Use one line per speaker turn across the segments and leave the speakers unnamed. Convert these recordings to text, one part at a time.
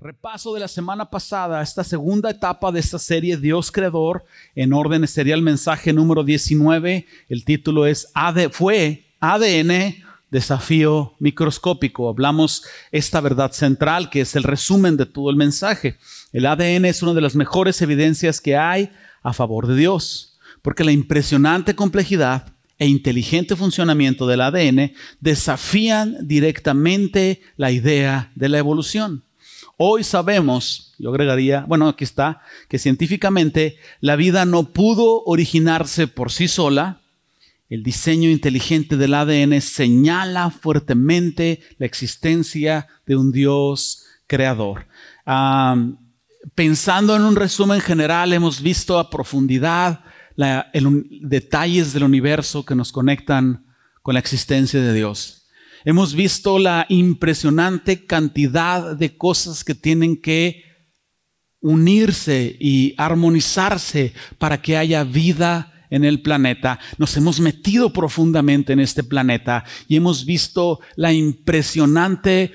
Repaso de la semana pasada, esta segunda etapa de esta serie Dios Creador, en orden sería el mensaje número 19, el título es AD, fue ADN, desafío microscópico. Hablamos esta verdad central que es el resumen de todo el mensaje. El ADN es una de las mejores evidencias que hay a favor de Dios, porque la impresionante complejidad e inteligente funcionamiento del ADN desafían directamente la idea de la evolución. Hoy sabemos, yo agregaría, bueno, aquí está, que científicamente la vida no pudo originarse por sí sola. El diseño inteligente del ADN señala fuertemente la existencia de un Dios creador. pensando en un resumen general, hemos visto a profundidad la, detalles del universo que nos conectan con la existencia de Dios. Hemos visto la impresionante cantidad de cosas que tienen que unirse y armonizarse para que haya vida en el planeta. Nos hemos metido profundamente en este planeta y hemos visto la impresionante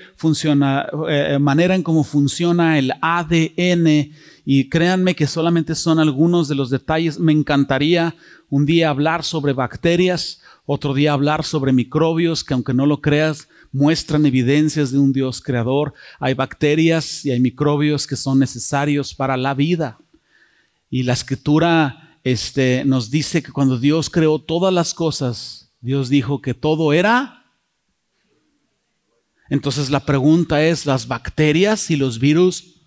eh, manera en cómo funciona el ADN. Y créanme que solamente son algunos de los detalles. Me encantaría un día hablar sobre bacterias, otro día hablar sobre microbios que aunque no lo creas, muestran evidencias de un Dios creador. Hay bacterias y hay microbios que son necesarios para la vida. Y la escritura este, nos dice que cuando Dios creó todas las cosas, Dios dijo que todo era... Entonces la pregunta es, ¿las bacterias y los virus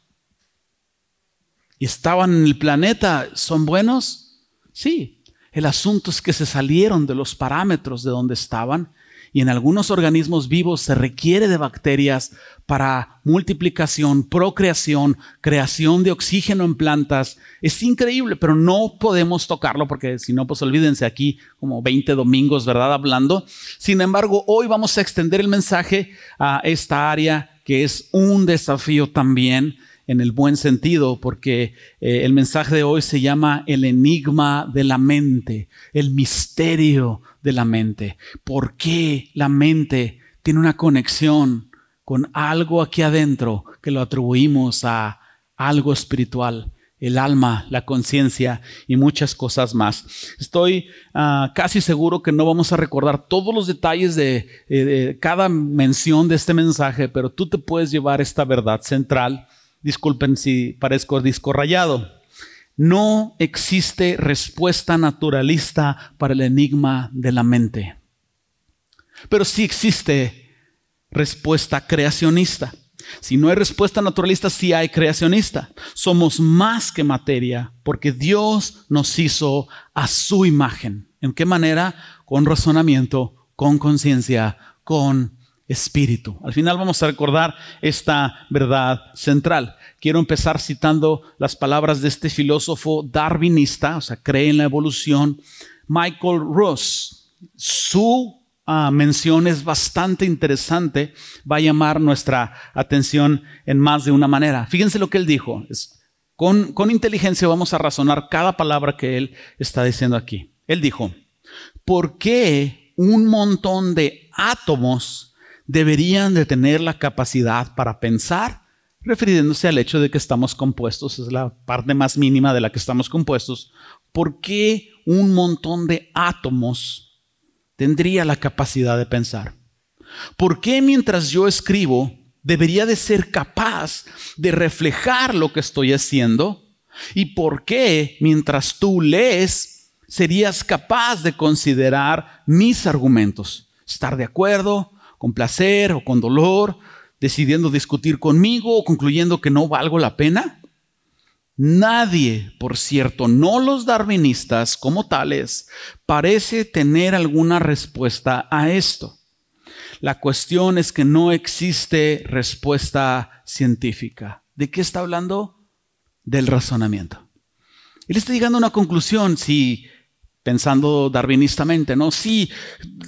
estaban en el planeta son buenos? Sí, el asunto es que se salieron de los parámetros de donde estaban y en algunos organismos vivos se requiere de bacterias para multiplicación, procreación, creación de oxígeno en plantas. Es increíble, pero no podemos tocarlo porque si no, pues olvídense aquí como 20 domingos, ¿verdad? Hablando. Sin embargo, hoy vamos a extender el mensaje a esta área que es un desafío también en el buen sentido, porque eh, el mensaje de hoy se llama el enigma de la mente, el misterio de la mente. ¿Por qué la mente tiene una conexión con algo aquí adentro que lo atribuimos a algo espiritual? el alma, la conciencia y muchas cosas más. Estoy ah, casi seguro que no vamos a recordar todos los detalles eh, de, cada mención de este mensaje, pero tú te puedes llevar esta verdad central disculpen si parezco disco rayado. No existe respuesta naturalista para el enigma de la mente. Pero sí existe respuesta creacionista. Si no hay respuesta naturalista, sí hay creacionista. Somos más que materia porque Dios nos hizo a su imagen. ¿En qué manera? Con razonamiento, con conciencia, con espíritu. Al final vamos a recordar esta verdad central. Quiero empezar citando las palabras de este filósofo darwinista, o sea, cree en la evolución, Michael Ross. Su ah, mención es bastante interesante, va a llamar nuestra atención en más de una manera. Fíjense lo que él dijo. con, con inteligencia vamos a razonar cada palabra que él está diciendo aquí. Él dijo, ¿por qué un montón de átomos deberían de tener la capacidad para pensar, refiriéndose al hecho de que estamos compuestos, es la parte más mínima de la que estamos compuestos. ¿Por qué un montón de átomos tendría la capacidad de pensar? ¿Por qué mientras yo escribo debería de ser capaz de reflejar lo que estoy haciendo? ¿Y por qué mientras tú lees serías capaz de considerar mis argumentos? Estar de acuerdo, con placer o con dolor, decidiendo discutir conmigo o concluyendo que no valgo la pena? Nadie, por cierto, no los darwinistas como tales, parece tener alguna respuesta a esto. La cuestión es que no existe respuesta científica. ¿De qué está hablando? Del razonamiento. Él está llegando a una conclusión. Si pensando darwinistamente, ¿no? Sí,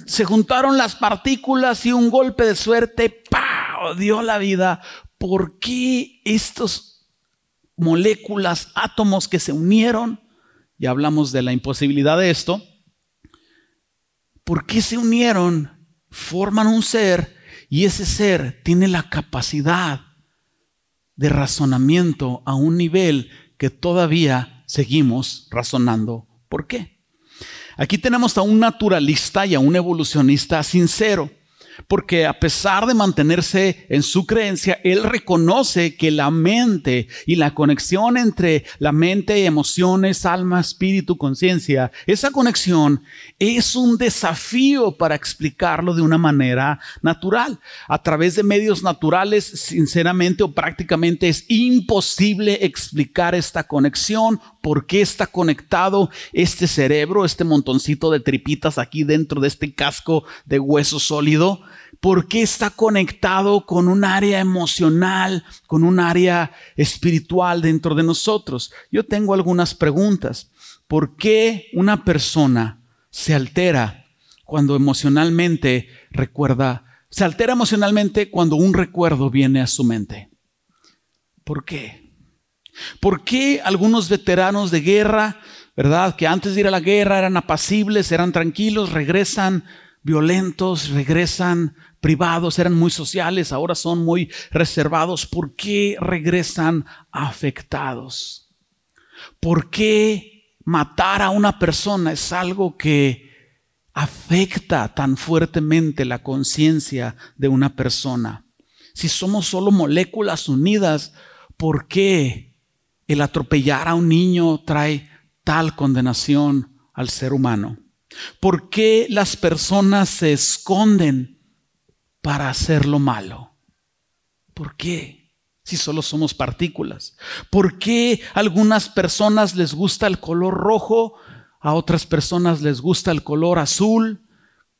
se juntaron las partículas y un golpe de suerte, ¡pah! dio la vida. ¿Por qué estas moléculas, átomos que se unieron, y hablamos de la imposibilidad de esto, ¿por qué se unieron? Forman un ser y ese ser tiene la capacidad de razonamiento a un nivel que todavía seguimos razonando. ¿Por qué? Aquí tenemos a un naturalista y a un evolucionista sincero porque a pesar de mantenerse en su creencia, él reconoce que la mente y la conexión entre la mente, emociones, alma, espíritu, conciencia, esa conexión es un desafío para explicarlo de una manera natural. A través de medios naturales, sinceramente o prácticamente es imposible explicar esta conexión, por qué está conectado este cerebro, este montoncito de tripitas aquí dentro de este casco de hueso sólido ¿Por qué está conectado con un área emocional, con un área espiritual dentro de nosotros? Yo tengo algunas preguntas. ¿Por qué una persona se altera cuando emocionalmente recuerda, se altera emocionalmente cuando un recuerdo viene a su mente? ¿Por qué? ¿Por qué algunos veteranos de guerra, verdad, que antes de ir a la guerra eran apacibles, eran tranquilos, regresan violentos, regresan privados, eran muy sociales, ahora son muy reservados. ¿Por qué regresan afectados? ¿Por qué matar a una persona es algo que afecta tan fuertemente la conciencia de una persona? Si somos solo moléculas unidas, ¿por qué el atropellar a un niño trae tal condenación al ser humano? ¿Por qué las personas se esconden para hacer lo malo? ¿Por qué? Si solo somos partículas. ¿Por qué a algunas personas les gusta el color rojo, a otras personas les gusta el color azul?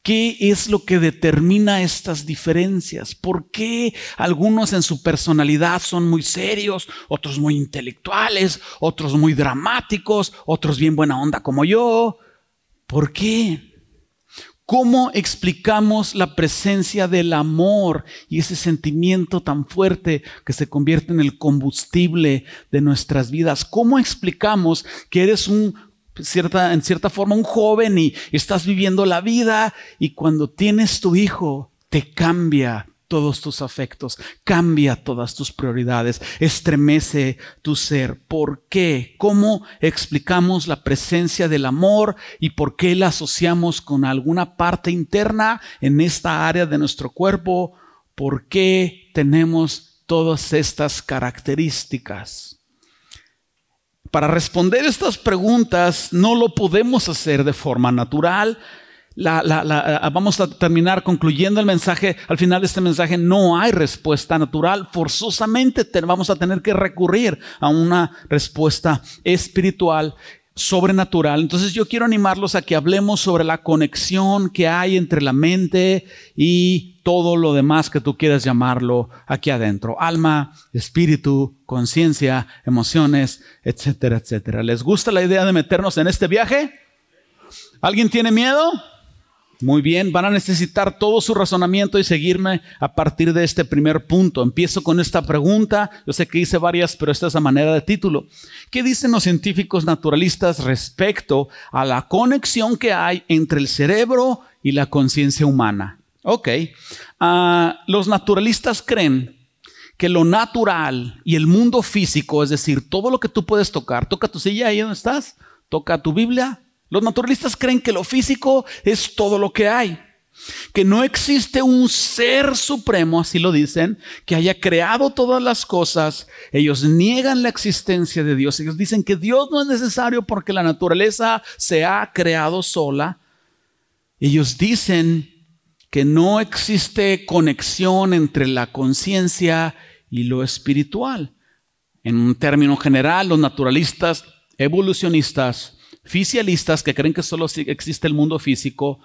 ¿Qué es lo que determina estas diferencias? ¿Por qué algunos en su personalidad son muy serios, otros muy intelectuales, otros muy dramáticos, otros bien buena onda como yo? ¿Por qué? ¿Cómo explicamos la presencia del amor y ese sentimiento tan fuerte que se convierte en el combustible de nuestras vidas? ¿Cómo explicamos que eres un cierta, en cierta forma un joven y estás viviendo la vida y cuando tienes tu hijo te cambia todos tus afectos, cambia todas tus prioridades, estremece tu ser. ¿Por qué? ¿Cómo explicamos la presencia del amor y por qué la asociamos con alguna parte interna en esta área de nuestro cuerpo? ¿Por qué tenemos todas estas características? Para responder estas preguntas no lo podemos hacer de forma natural, la, vamos a terminar concluyendo el mensaje. Al final de este mensaje no hay respuesta natural. Forzosamente vamos a tener que recurrir a una respuesta espiritual sobrenatural. Entonces yo quiero animarlos a que hablemos sobre la conexión que hay entre la mente y todo lo demás que tú quieras llamarlo aquí adentro. Alma, espíritu, conciencia, emociones, etcétera, etcétera. ¿Les gusta la idea de meternos en este viaje? ¿Alguien tiene miedo? Muy bien, van a necesitar todo su razonamiento y seguirme a partir de este primer punto. Empiezo con esta pregunta. Yo sé que hice varias, pero esta es la manera de título. ¿Qué dicen los científicos naturalistas respecto a la conexión que hay entre el cerebro y la conciencia humana? Ok, ah, los naturalistas creen que lo natural y el mundo físico, es decir, todo lo que tú puedes tocar, toca tu silla ahí donde estás, toca tu Biblia, los naturalistas creen que lo físico es todo lo que hay, que no existe un ser supremo, así lo dicen, que haya creado todas las cosas. Ellos niegan la existencia de Dios. Ellos dicen que Dios no es necesario porque la naturaleza se ha creado sola. Ellos dicen que no existe conexión entre la conciencia y lo espiritual. En un término general, los naturalistas evolucionistas Fisialistas que creen que solo existe el mundo físico,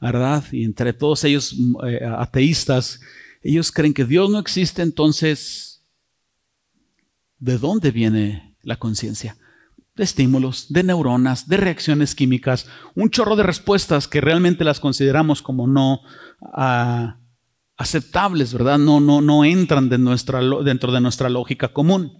¿verdad? Y entre todos ellos mm, eh, ateístas, ellos creen que Dios no existe, entonces, ¿de dónde viene la conciencia? De estímulos, de neuronas, de reacciones químicas, un chorro de respuestas que realmente las consideramos como no ah, aceptables, ¿verdad? No, no, no entran de nuestra, dentro de nuestra lógica común.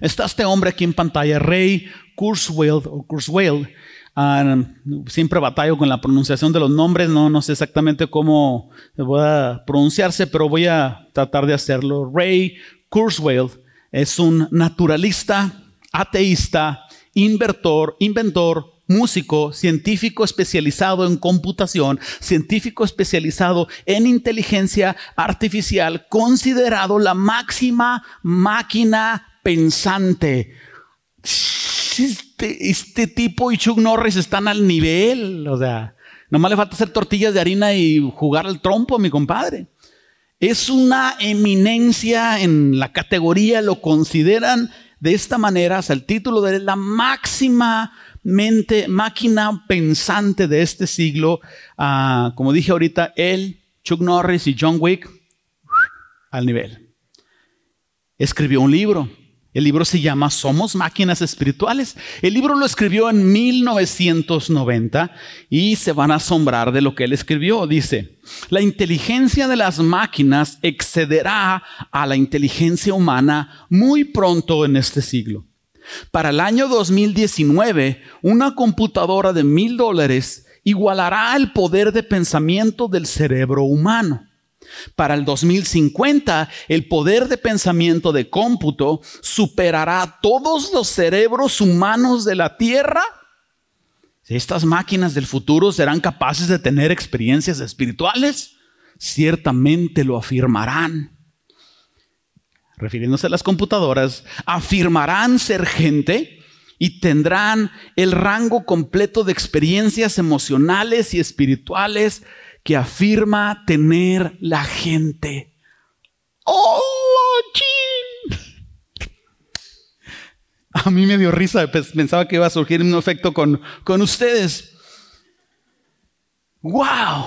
Está este hombre aquí en pantalla, Ray Kurzweil, o Kurzweil. Ah, siempre batallo con la pronunciación de los nombres, no, no sé exactamente cómo voy a pronunciarse, pero voy a tratar de hacerlo. Ray Kurzweil es un naturalista, ateísta, inventor, inventor, músico, científico especializado en computación, científico especializado en inteligencia artificial, considerado la máxima máquina pensante. Este, este, tipo y Chuck Norris están al nivel, o sea, nomás le falta hacer tortillas de harina y jugar al trompo, mi compadre. Es una eminencia en la categoría, lo consideran de esta manera, o el título de la máxima mente, máquina pensante de este siglo, ah, como dije ahorita, él, Chuck Norris y John Wick, al nivel. Escribió un libro. El libro se llama Somos Máquinas Espirituales. El libro lo escribió en 1990 y se van a asombrar de lo que él escribió. Dice, la inteligencia de las máquinas excederá a la inteligencia humana muy pronto en este siglo. Para el año 2019, una computadora de mil dólares igualará el poder de pensamiento del cerebro humano. Para el 2050, el poder de pensamiento de cómputo superará todos los cerebros humanos de la Tierra. Estas máquinas del futuro serán capaces de tener experiencias espirituales, ciertamente lo afirmarán refiriéndose a las computadoras, afirmarán ser gente y tendrán el rango completo de experiencias emocionales y espirituales que afirma tener la gente. ¡Oh, A mí me dio risa, pensaba que iba a surgir un efecto con, con ustedes. ¡Wow!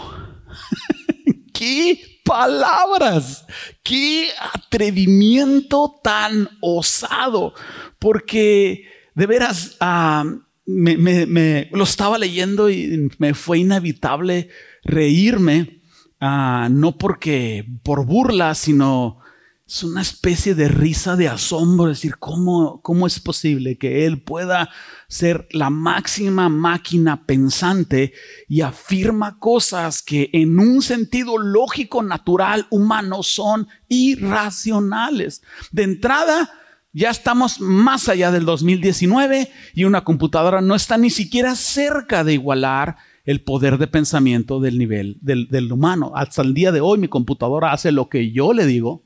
¡Qué palabras. Qué atrevimiento tan osado. Porque de veras ah, me, lo estaba leyendo y me fue inevitable reírme. Ah, no porque por burla, sino es una especie de risa de asombro, decir, ¿cómo, ¿cómo es posible que Él pueda ser la máxima máquina pensante y afirma cosas que en un sentido lógico, natural, humano son irracionales? De entrada, ya estamos más allá del 2019 y una computadora no está ni siquiera cerca de igualar el poder de pensamiento del nivel del, humano. Hasta el día de hoy mi computadora hace lo que yo le digo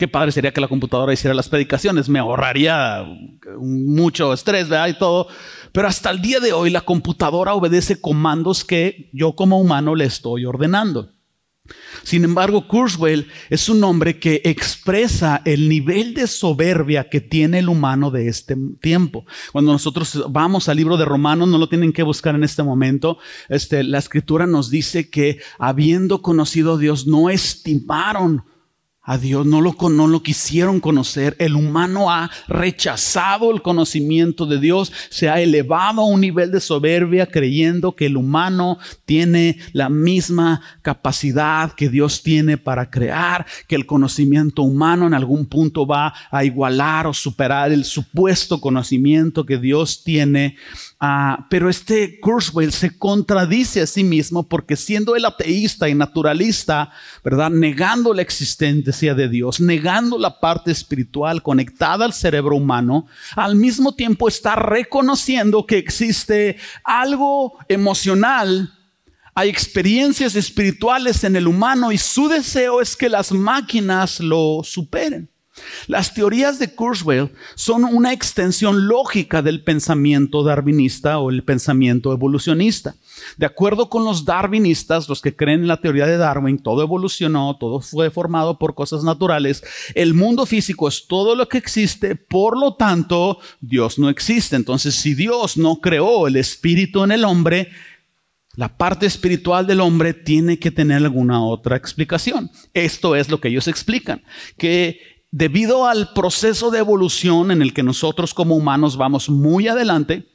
Qué padre sería que la computadora hiciera las predicaciones, me ahorraría mucho estrés, ¿verdad? Y todo. Pero hasta el día de hoy la computadora obedece comandos que yo como humano le estoy ordenando. Sin embargo, Kurzweil es un hombre que expresa el nivel de soberbia que tiene el humano de este tiempo. Cuando nosotros vamos al libro de Romanos, no lo tienen que buscar en este momento, este, la escritura nos dice que habiendo conocido a Dios, no estimaron a Dios, no lo, no lo quisieron conocer. El humano ha rechazado el conocimiento de Dios, se ha elevado a un nivel de soberbia creyendo que el humano tiene la misma capacidad que Dios tiene para crear, que el conocimiento humano en algún punto va a igualar o superar el supuesto conocimiento que Dios tiene Ah, pero este Kurzweil se contradice a sí mismo porque siendo el ateísta y naturalista, ¿verdad? Negando la existencia de Dios, negando la parte espiritual conectada al cerebro humano, al mismo tiempo está reconociendo que existe algo emocional hay experiencias espirituales en el humano y su deseo es que las máquinas lo superen. Las teorías de Kurzweil son una extensión lógica del pensamiento darwinista o el pensamiento evolucionista. De acuerdo con los darwinistas, los que creen en la teoría de Darwin, todo evolucionó, todo fue formado por cosas naturales. El mundo físico es todo lo que existe, por lo tanto, Dios no existe. Entonces, si Dios no creó el espíritu en el hombre, la parte espiritual del hombre tiene que tener alguna otra explicación. Esto es lo que ellos explican, que debido al proceso de evolución en el que nosotros como humanos vamos muy adelante,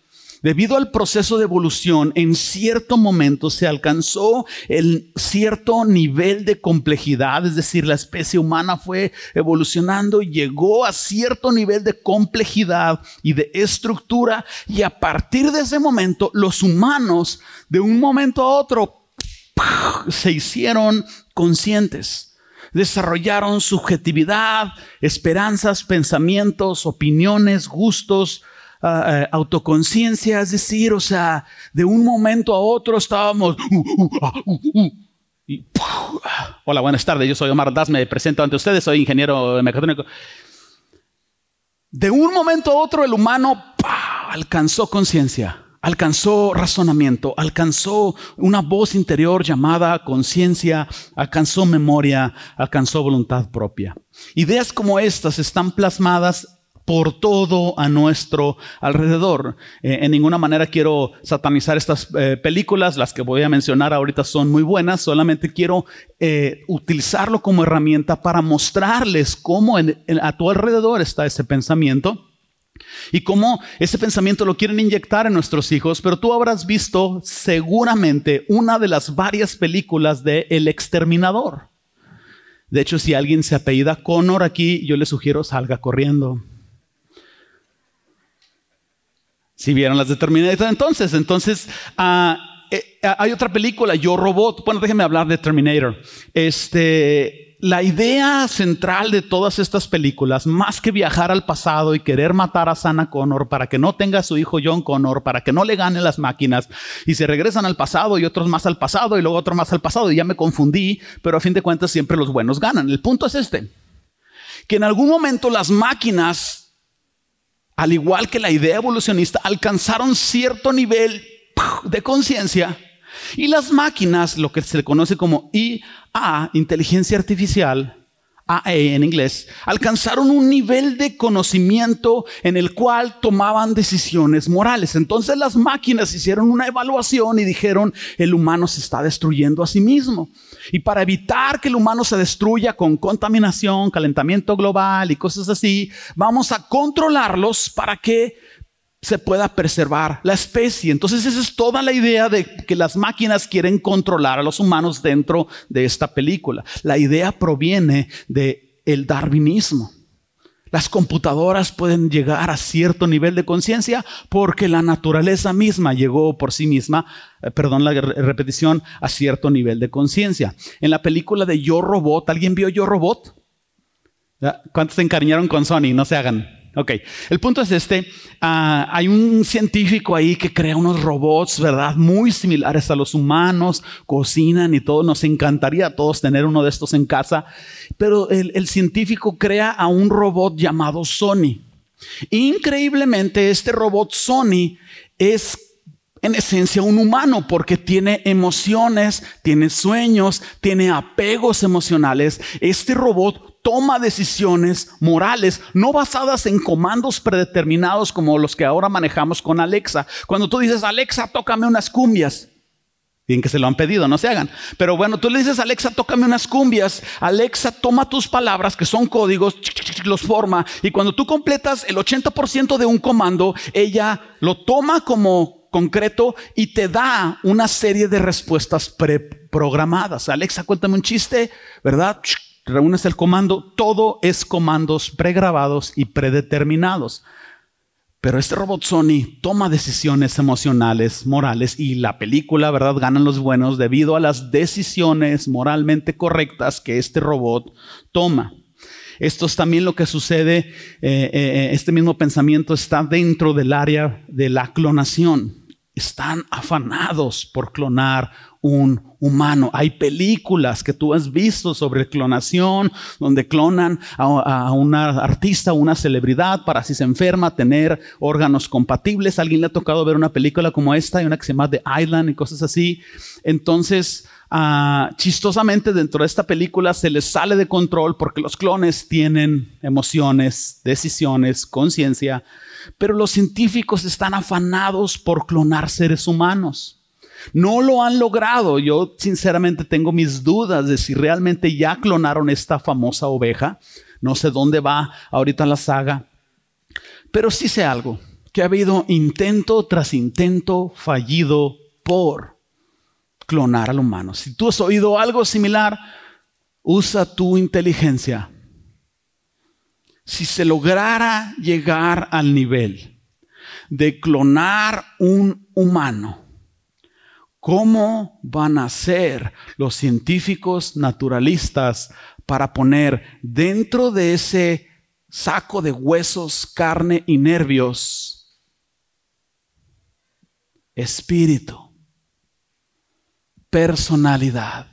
debido al proceso de evolución, en cierto momento se alcanzó el cierto nivel de complejidad, es decir, la especie humana fue evolucionando y llegó a cierto nivel de complejidad y de estructura y a partir de ese momento los humanos de un momento a otro se hicieron conscientes desarrollaron subjetividad, esperanzas, pensamientos, opiniones, gustos, uh, autoconciencia, es decir, o sea, de un momento a otro estábamos... Uh, uh, y, hola, buenas tardes, yo soy Omar Das, me presento ante ustedes, soy ingeniero mecatrónico. De un momento a otro el humano alcanzó conciencia alcanzó razonamiento, alcanzó una voz interior llamada conciencia, alcanzó memoria, alcanzó voluntad propia. Ideas como estas están plasmadas por todo a nuestro alrededor. Eh, en ninguna manera quiero satanizar estas eh, películas, las que voy a mencionar ahorita son muy buenas, solamente quiero eh, utilizarlo como herramienta para mostrarles cómo a tu alrededor está ese pensamiento y cómo ese pensamiento lo quieren inyectar en nuestros hijos, pero tú habrás visto seguramente una de las varias películas de El Exterminador. De hecho, si alguien se apellida Connor aquí, yo le sugiero salga corriendo. Si vieron las de Terminator, entonces, entonces, uh, hay otra película, Yo Robot. Bueno, déjenme hablar de Terminator. Este, la idea central de todas estas películas, más que viajar al pasado y querer matar a Sana Connor para que no tenga a su hijo John Connor, para que no le gane las máquinas, y se regresan al pasado y otros más al pasado y luego otro más al pasado, y ya me confundí, pero a fin de cuentas siempre los buenos ganan. El punto es este, que en algún momento las máquinas, al igual que la idea evolucionista, alcanzaron cierto nivel de conciencia y las máquinas, lo que se conoce como IA, inteligencia artificial, AE en inglés, alcanzaron un nivel de conocimiento en el cual tomaban decisiones morales. Entonces las máquinas hicieron una evaluación y dijeron, el humano se está destruyendo a sí mismo. Y para evitar que el humano se destruya con contaminación, calentamiento global y cosas así, vamos a controlarlos para que se pueda preservar la especie. Entonces esa es toda la idea de que las máquinas quieren controlar a los humanos dentro de esta película. La idea proviene de el darwinismo. Las computadoras pueden llegar a cierto nivel de conciencia porque la naturaleza misma llegó por sí misma, eh, perdón la repetición, a cierto nivel de conciencia. En la película de Yo Robot, ¿alguien vio Yo Robot? ¿Cuántos se encariñaron con Sony? No se hagan. Ok, el punto es este. Ah, hay un científico ahí que crea unos robots, ¿verdad? Muy similares a los humanos, cocinan y todo. Nos encantaría a todos tener uno de estos en casa. Pero el, el científico crea a un robot llamado Sony. Increíblemente, este robot Sony es en esencia un humano porque tiene emociones, tiene sueños, tiene apegos emocionales. Este robot toma decisiones morales, no basadas en comandos predeterminados como los que ahora manejamos con Alexa. Cuando tú dices, Alexa, tócame unas cumbias. Bien que se lo han pedido, no se hagan. Pero bueno, tú le dices, Alexa, tócame unas cumbias. Alexa toma tus palabras, que son códigos, los forma. Y cuando tú completas el 80% de un comando, ella lo toma como concreto y te da una serie de respuestas preprogramadas. Alexa, cuéntame un chiste, ¿verdad? Reúnes el comando, todo es comandos pregrabados y predeterminados. Pero este robot Sony toma decisiones emocionales, morales, y la película, ¿verdad? Ganan los buenos debido a las decisiones moralmente correctas que este robot toma. Esto es también lo que sucede, eh, eh, eh, este mismo pensamiento está dentro del área de la clonación. Están afanados por clonar un humano. Hay películas que tú has visto sobre clonación, donde clonan a, una artista, una celebridad, para si se enferma tener órganos compatibles. alguien le ha tocado ver una película como esta? Hay una que se llama The Island y cosas así. Entonces, ah, chistosamente dentro de esta película se les sale de control porque los clones tienen emociones, decisiones, conciencia, pero los científicos están afanados por clonar seres humanos. No lo han logrado. Yo sinceramente tengo mis dudas de si realmente ya clonaron esta famosa oveja. No sé dónde va ahorita la saga. Pero sí sé algo, que ha habido intento tras intento fallido por clonar al humano. Si tú has oído algo similar, usa tu inteligencia. Si se lograra llegar al nivel de clonar un humano, ¿Cómo van a ser los científicos naturalistas para poner dentro de ese saco de huesos, carne y nervios espíritu, personalidad,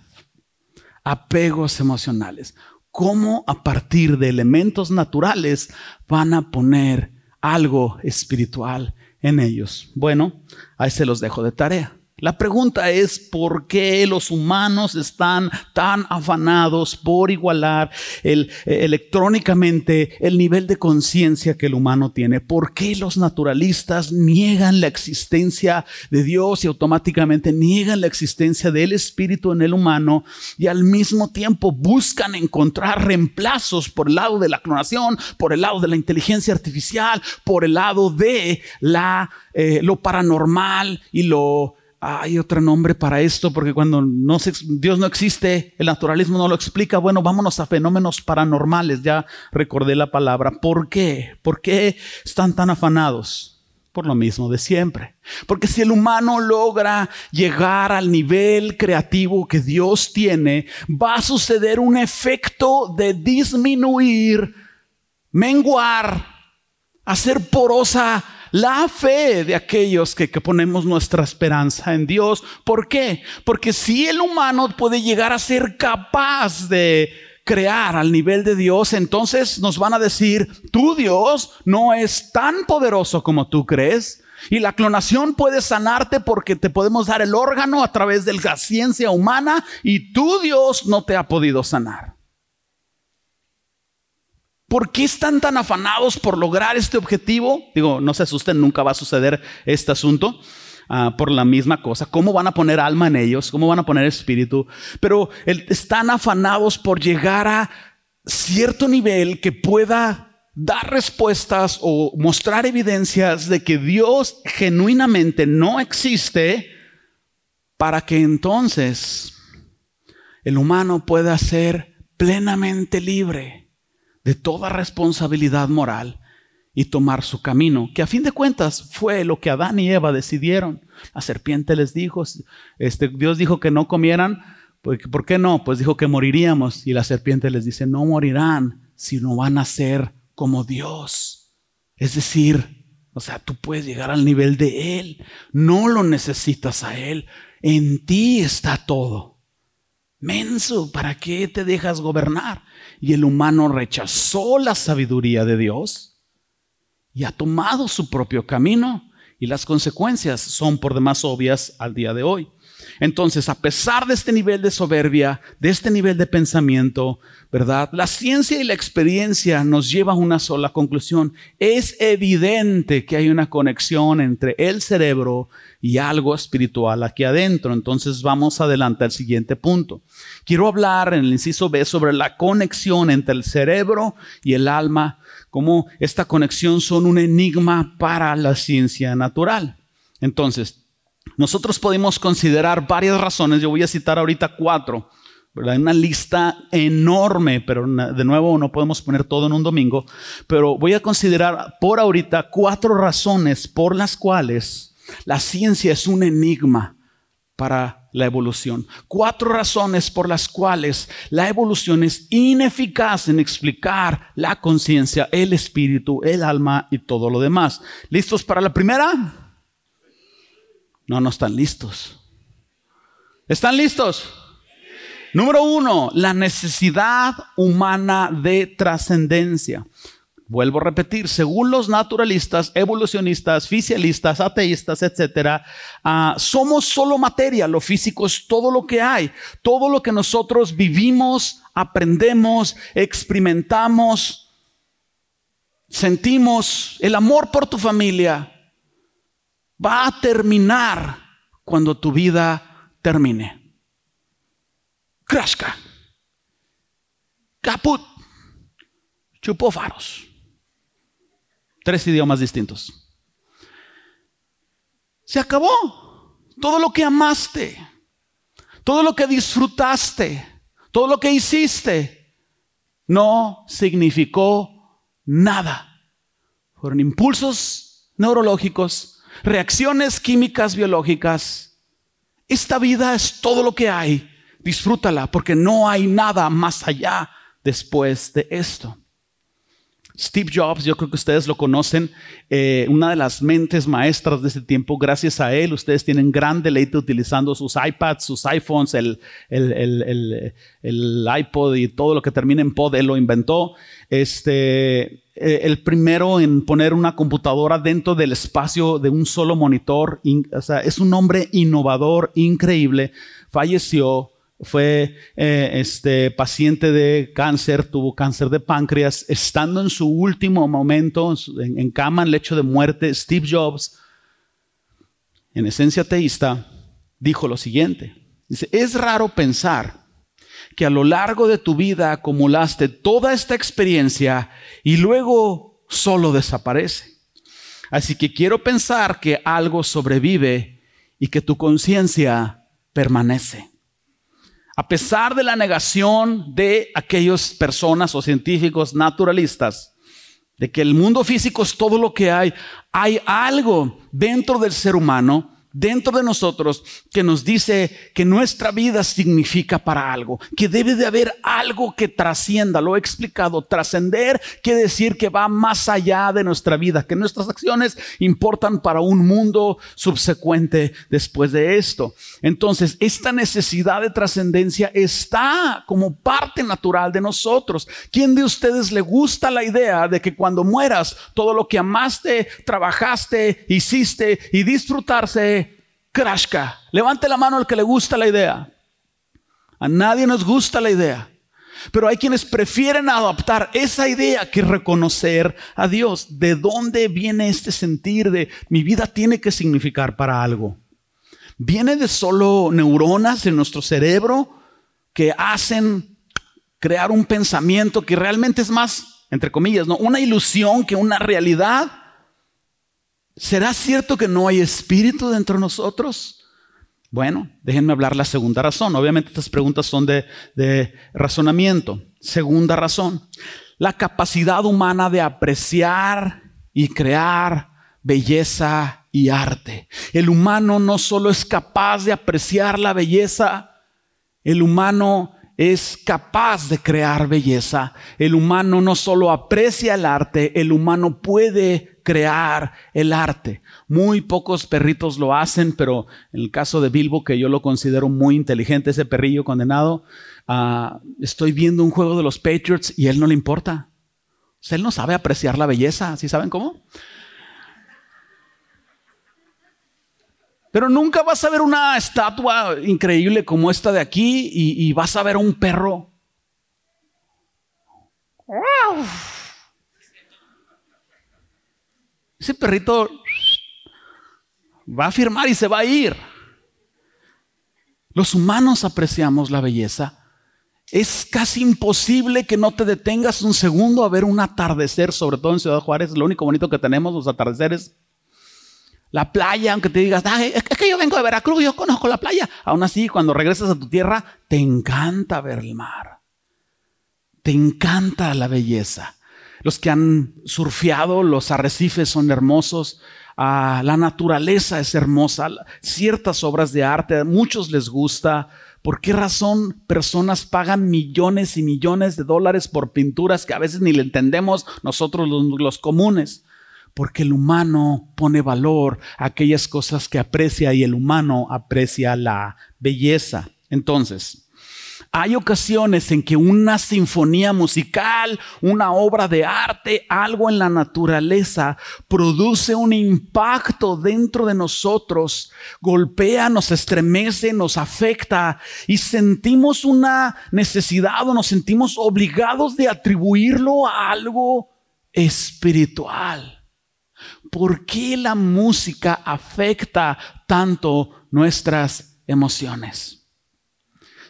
apegos emocionales. ¿Cómo a partir de elementos naturales van a poner algo espiritual en ellos? Bueno, ahí se los dejo de tarea. La pregunta es por qué los humanos están tan afanados por igualar eh, electrónicamente el nivel de conciencia que el humano tiene. ¿Por qué los naturalistas niegan la existencia de Dios y automáticamente niegan la existencia del espíritu en el humano y al mismo tiempo buscan encontrar reemplazos por el lado de la clonación, por el lado de la inteligencia artificial, por el lado de la, eh, lo paranormal y lo hay otro nombre para esto, porque cuando Dios no existe, el naturalismo no lo explica. Bueno, vámonos a fenómenos paranormales. Ya recordé la palabra. ¿Por qué? ¿Por qué están tan afanados? Por lo mismo de siempre. Porque si el humano logra llegar al nivel creativo que Dios tiene, va a suceder un efecto de disminuir, menguar, hacer porosa la fe de aquellos que, ponemos nuestra esperanza en Dios. ¿Por qué? Porque si el humano puede llegar a ser capaz de crear al nivel de Dios, entonces nos van a decir, tu Dios no es tan poderoso como tú crees. Y la clonación puede sanarte porque te podemos dar el órgano a través de la ciencia humana y tu Dios no te ha podido sanar. ¿Por qué están tan afanados por lograr este objetivo? Digo, no se asusten, nunca va a suceder este asunto. Ah, por la misma cosa. ¿Cómo van a poner alma en ellos? ¿Cómo van a poner espíritu? Pero están afanados por llegar a cierto nivel que pueda dar respuestas o mostrar evidencias de que Dios genuinamente no existe para que entonces el humano pueda ser plenamente libre de toda responsabilidad moral y tomar su camino, que a fin de cuentas fue lo que Adán y Eva decidieron. La serpiente les dijo, este, Dios dijo que no comieran, pues, ¿por qué no? Pues dijo que moriríamos y la serpiente les dice, no morirán, sino van a ser como Dios. Es decir, o sea, tú puedes llegar al nivel de Él, no lo necesitas a Él, en ti está todo. Menso, ¿para qué te dejas gobernar? Y el humano rechazó la sabiduría de Dios y ha tomado su propio camino. Y las consecuencias son por demás obvias al día de hoy. Entonces, a pesar de este nivel de soberbia, de este nivel de pensamiento, ¿verdad? La ciencia y la experiencia nos llevan a una sola conclusión. Es evidente que hay una conexión entre el cerebro y algo espiritual aquí adentro. Entonces, vamos adelante al siguiente punto. Quiero hablar en el inciso B sobre la conexión entre el cerebro y el alma, cómo esta conexión son un enigma para la ciencia natural. Entonces, nosotros podemos considerar varias razones, yo voy a citar ahorita cuatro, ¿verdad? Una lista enorme, pero de nuevo no podemos poner todo en un domingo, pero voy a considerar por ahorita cuatro razones por las cuales la ciencia es un enigma para la evolución. Cuatro razones por las cuales la evolución es ineficaz en explicar la conciencia, el espíritu, el alma y todo lo demás. ¿Listos para la primera? No, no están listos. ¿Están listos? Número uno, la necesidad humana de trascendencia. Vuelvo a repetir, según los naturalistas, evolucionistas, fisialistas, ateístas, etcétera, ah, somos solo materia. Lo físico es todo lo que hay, todo lo que nosotros vivimos, aprendemos, experimentamos, sentimos, el amor por tu familia, va a terminar cuando tu vida termine. Krashka. Caput. Chupó faros. Tres idiomas distintos. Se acabó. Todo lo que amaste, todo lo que disfrutaste, todo lo que hiciste, no significó nada. Fueron impulsos neurológicos reacciones químicas biológicas. Esta vida es todo lo que hay. Disfrútala porque no hay nada más allá después de esto. Steve Jobs, yo creo que ustedes lo conocen, eh, una de las mentes maestras de ese tiempo. Gracias a él, ustedes tienen gran deleite utilizando sus iPads, sus iPhones, el, el, iPod y todo lo que termina en pod, él lo inventó. Este, eh, el primero en poner una computadora dentro del espacio de un solo monitor. o sea, es un hombre innovador, increíble. Falleció fue eh, este, paciente de cáncer, tuvo cáncer de páncreas, estando en su último momento en, cama, en lecho de muerte, Steve Jobs, en esencia teísta, dijo lo siguiente. Dice, es raro pensar que a lo largo de tu vida acumulaste toda esta experiencia y luego solo desaparece. Así que quiero pensar que algo sobrevive y que tu conciencia permanece. A pesar de la negación de aquellas personas o científicos naturalistas, de que el mundo físico es todo lo que hay, hay algo dentro del ser humano dentro de nosotros que nos dice que nuestra vida significa para algo, que debe de haber algo que trascienda. Lo he explicado, trascender quiere decir que va más allá de nuestra vida, que nuestras acciones importan para un mundo subsecuente después de esto. Entonces, esta necesidad de trascendencia está como parte natural de nosotros. ¿Quién de ustedes le gusta la idea de que cuando mueras, todo lo que amaste, trabajaste, hiciste y disfrutarse Krashka. Levante la mano al que le gusta la idea. A nadie nos gusta la idea. Pero hay quienes prefieren adoptar esa idea que reconocer a Dios. ¿De dónde viene este sentir de mi vida tiene que significar para algo? ¿Viene de solo neuronas en nuestro cerebro que hacen crear un pensamiento que realmente es más, entre comillas, ¿no? una ilusión que una realidad? ¿Será cierto que no hay espíritu dentro de nosotros? Bueno, déjenme hablar la segunda razón. Obviamente estas preguntas son de, de razonamiento. Segunda razón, la capacidad humana de apreciar y crear belleza y arte. El humano no solo es capaz de apreciar la belleza, el humano es capaz de crear belleza. El humano no solo aprecia el arte, el humano puede crear el arte. Muy pocos perritos lo hacen, pero en el caso de Bilbo, que yo lo considero muy inteligente, ese perrillo condenado, ah, estoy viendo un juego de los Patriots y él no le importa. él no sabe apreciar la belleza, ¿sí saben cómo? Pero nunca vas a ver una estatua increíble como esta de aquí y, vas a ver un perro. Ese perrito va a firmar y se va a ir. Los humanos apreciamos la belleza. Es casi imposible que no te detengas un segundo a ver un atardecer, sobre todo en Ciudad Juárez. Lo único bonito que tenemos, los atardeceres. La playa, aunque te digas, es que yo vengo de Veracruz, yo conozco la playa. Aún así, cuando regresas a tu tierra, te encanta ver el mar. Te encanta la belleza. Los que han surfeado, los arrecifes son hermosos, ah, la naturaleza es hermosa, ciertas obras de arte, a muchos les gusta. ¿Por qué razón personas pagan millones y millones de dólares por pinturas que a veces ni le entendemos nosotros los, los comunes? Porque el humano pone valor a aquellas cosas que aprecia y el humano aprecia la belleza. Entonces, hay ocasiones en que una sinfonía musical, una obra de arte, algo en la naturaleza, produce un impacto dentro de nosotros, golpea, nos estremece, nos afecta y sentimos una necesidad o nos sentimos obligados de atribuirlo a algo espiritual. ¿Por qué la música afecta tanto nuestras emociones?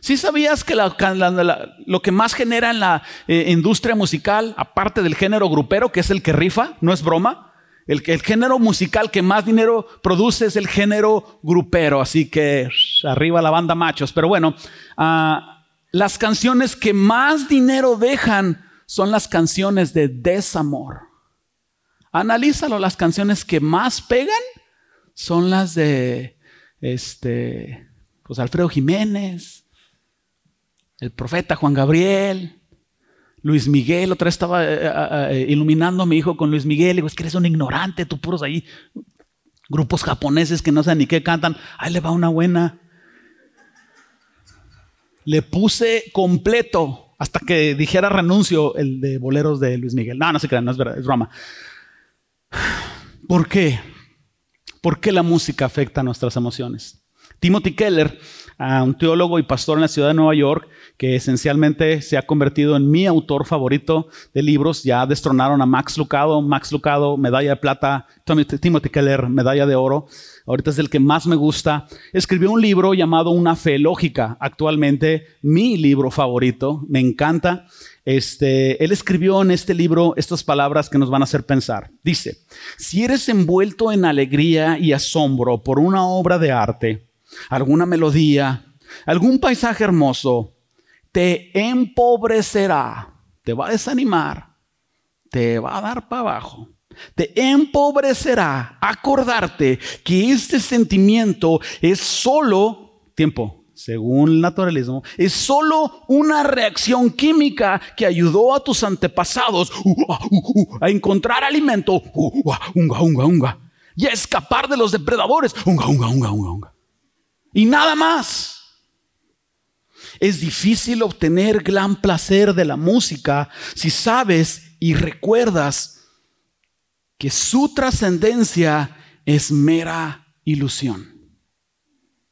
¿Sí sabías que lo que más genera en la eh, industria musical, aparte del género grupero, que es el que rifa, no es broma? El, el género musical que más dinero produce es el género grupero, así que arriba la banda machos. Pero bueno, ah, las canciones que más dinero dejan son las canciones de desamor. Analízalo, las canciones que más pegan son las de este, pues Alfredo Jiménez, el profeta Juan Gabriel, Luis Miguel, otra vez estaba eh, eh, eh, iluminando a mi hijo con Luis Miguel. digo, es que eres un ignorante, tú puros ahí. Grupos japoneses que no saben ni qué cantan. Ahí le va una buena. Le puse completo hasta que dijera renuncio el de boleros de Luis Miguel. No, no se crean, no es verdad, es broma. ¿Por qué? ¿Por qué la música afecta nuestras emociones? Timothy Keller, un teólogo y pastor en la ciudad de Nueva York, que esencialmente se ha convertido en mi autor favorito de libros. Ya destronaron a Max Lucado, Max Lucado, medalla de plata, Timothy Keller, medalla de oro. Ahorita es el que más me gusta. Escribió un libro llamado Una fe lógica, actualmente mi libro favorito, me encanta. Este, él escribió en este libro estas palabras que nos van a hacer pensar. Dice, si eres envuelto en alegría y asombro por una obra de arte, alguna melodía, algún paisaje hermoso, te empobrecerá, te va a desanimar, te va a dar para abajo. Te empobrecerá acordarte que este sentimiento es solo, tiempo, según el naturalismo, es solo una reacción química que ayudó a tus antepasados uh, uh, uh, a encontrar alimento unga, unga, unga, y a escapar de los depredadores. Unga, unga, unga, unga, unga. Y nada más. Es difícil obtener gran placer de la música si sabes y recuerdas que su trascendencia es mera ilusión.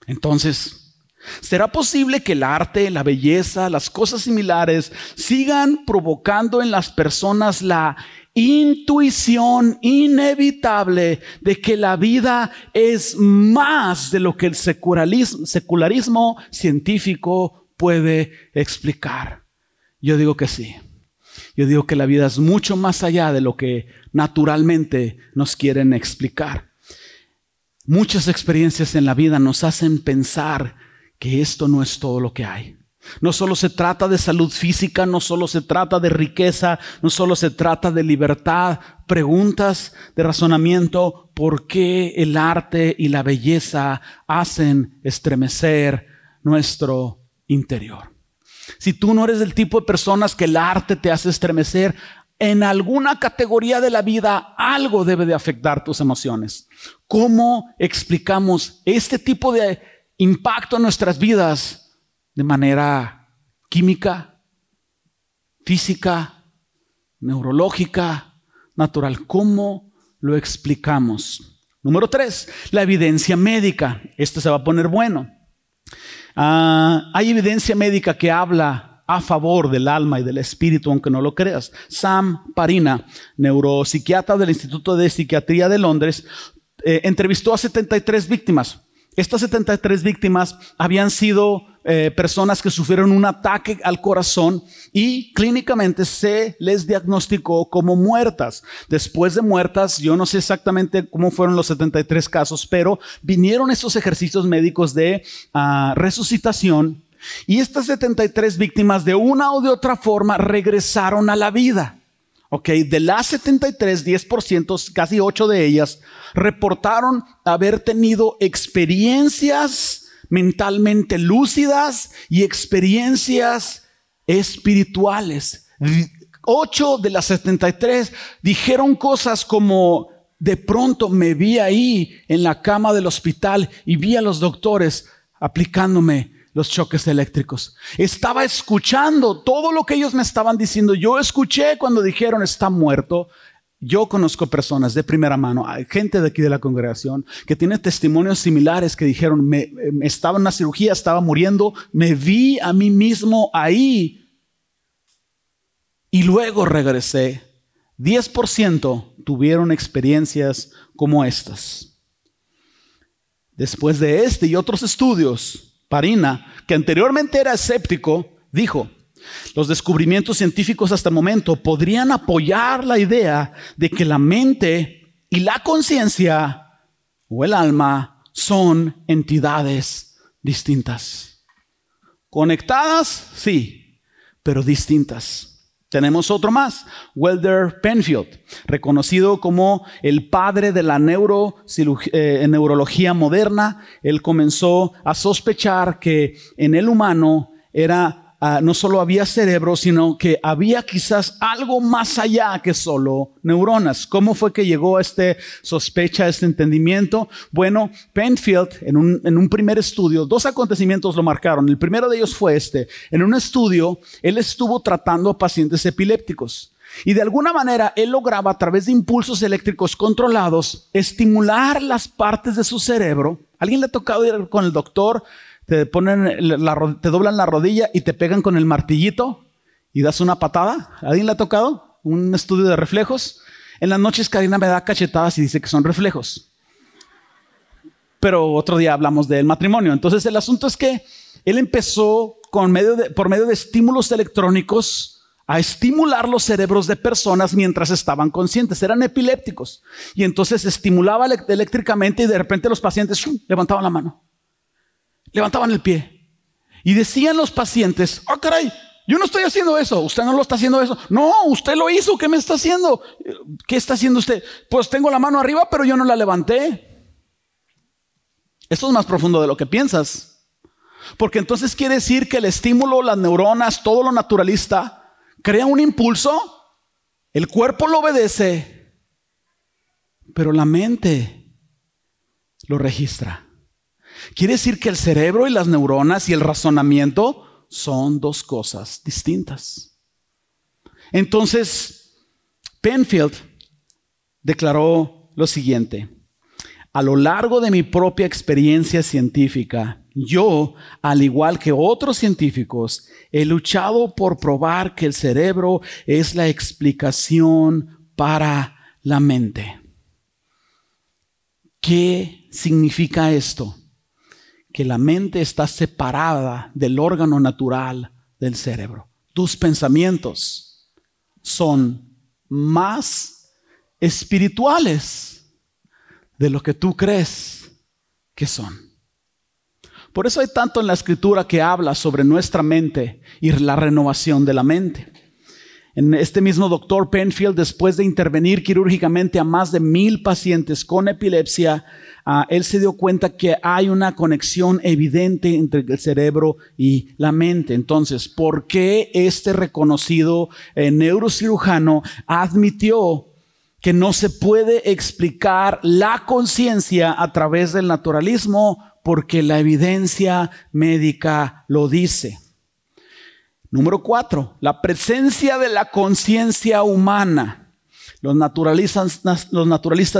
Entonces, ¿será posible que el arte, la belleza, las cosas similares sigan provocando en las personas la intuición inevitable de que la vida es más de lo que el secularismo, secularismo científico puede explicar. Yo digo que sí. Yo digo que la vida es mucho más allá de lo que naturalmente nos quieren explicar. Muchas experiencias en la vida nos hacen pensar que esto no es todo lo que hay. No solo se trata de salud física, no solo se trata de riqueza, no solo se trata de libertad. Preguntas de razonamiento, ¿por qué el arte y la belleza hacen estremecer nuestro interior? Si tú no eres del tipo de personas que el arte te hace estremecer, en alguna categoría de la vida algo debe de afectar tus emociones. ¿Cómo explicamos este tipo de impacto en nuestras vidas de manera química, física, neurológica, natural. ¿Cómo lo explicamos? Número tres, la evidencia médica. Esto se va a poner bueno. Ah, hay evidencia médica que habla a favor del alma y del espíritu, aunque no lo creas. Sam Parina, neuropsiquiatra del Instituto de Psiquiatría de Londres, eh, entrevistó a 73 víctimas. Estas 73 víctimas habían sido eh, personas que sufrieron un ataque al corazón y clínicamente se les diagnosticó como muertas. Después de muertas, yo no sé exactamente cómo fueron los 73 casos, pero vinieron esos ejercicios médicos de ah, resucitación y estas 73 víctimas de una o de otra forma regresaron a la vida. Ok, de las 73, 10%, casi 8 de ellas, reportaron haber tenido experiencias mentalmente lúcidas y experiencias espirituales. Ocho de las 73 dijeron cosas como, de pronto me vi ahí en la cama del hospital y vi a los doctores aplicándome los choques eléctricos. Estaba escuchando todo lo que ellos me estaban diciendo. Yo escuché cuando dijeron está muerto. Yo conozco personas de primera mano, gente de aquí de la congregación que tiene testimonios similares que dijeron, me, estaba en una cirugía, estaba muriendo, me vi a mí mismo ahí y luego regresé. 10% tuvieron experiencias como estas. Después de este y otros estudios, Parina, que anteriormente era escéptico, dijo, los descubrimientos científicos hasta el momento podrían apoyar la idea de que la mente y la conciencia o el alma son entidades distintas. Conectadas, sí, pero distintas. Tenemos otro más, Welder Penfield, reconocido como el padre de la eh, neurología moderna. Él comenzó a sospechar que en el humano era ah, no solo había cerebro, sino que había quizás algo más allá que solo neuronas. ¿Cómo fue que llegó a este sospecha, a este entendimiento? Bueno, Penfield, en un, en un primer estudio, dos acontecimientos lo marcaron. El primero de ellos fue este. En un estudio, él estuvo tratando a pacientes epilépticos. Y de alguna manera él lograba a través de impulsos eléctricos controlados estimular las partes de su cerebro. ¿Alguien le ha tocado ir con el doctor? Te ponen te doblan la rodilla y te pegan con el martillito y das una patada. ¿Alguien le ha tocado? Un estudio de reflejos. En las noches Karina me da cachetadas y dice que son reflejos. Pero otro día hablamos del matrimonio. Entonces el asunto es que él empezó con medio por medio de estímulos electrónicos a estimular los cerebros de personas mientras estaban conscientes. Eran epilépticos. Y entonces estimulaba eléctricamente y de repente los pacientes levantaban la mano. Levantaban el pie. Y decían los pacientes, oh caray, yo no estoy haciendo eso, usted no lo está haciendo eso. No, usted lo hizo, ¿qué me está haciendo? ¿Qué está haciendo usted? Pues tengo la mano arriba, pero yo no la levanté. Esto es más profundo de lo que piensas. Porque entonces quiere decir que el estímulo, las neuronas, todo lo naturalista, crea un impulso, el cuerpo lo obedece, pero la mente lo registra. Quiere decir que el cerebro y las neuronas y el razonamiento son dos cosas distintas. Entonces, Penfield declaró lo siguiente, a lo largo de mi propia experiencia científica, yo, al igual que otros científicos, he luchado por probar que el cerebro es la explicación para la mente. ¿Qué significa esto? Que la mente está separada del órgano natural del cerebro. Tus pensamientos son más espirituales de lo que tú crees que son. Por eso hay tanto en la escritura que habla sobre nuestra mente y la renovación de la mente. En este mismo doctor Penfield, después de intervenir quirúrgicamente a más de mil pacientes con epilepsia, ah, él se dio cuenta que hay una conexión evidente entre el cerebro y la mente. Entonces, ¿por qué este reconocido eh, neurocirujano admitió que no se puede explicar la conciencia a través del naturalismo porque la evidencia médica lo dice. Número cuatro, la presencia de la conciencia humana. Los naturalistas,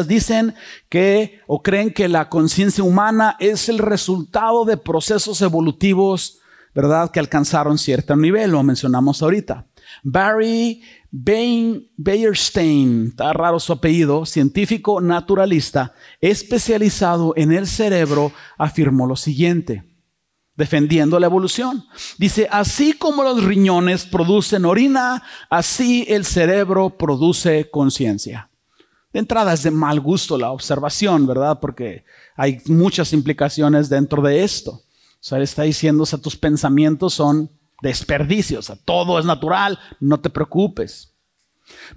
dicen que o creen que la conciencia humana es el resultado de procesos evolutivos, ¿verdad? Que alcanzaron cierto nivel, lo mencionamos ahorita. Barry Bain Bayerstein, está raro su apellido, científico naturalista, especializado en el cerebro, afirmó lo siguiente, defendiendo la evolución. Dice, así como los riñones producen orina, así el cerebro produce conciencia. De entrada es de mal gusto la observación, ¿verdad? Porque hay muchas implicaciones dentro de esto. O sea, está diciendo, o tus pensamientos son desperdicios, todo es natural, no te preocupes.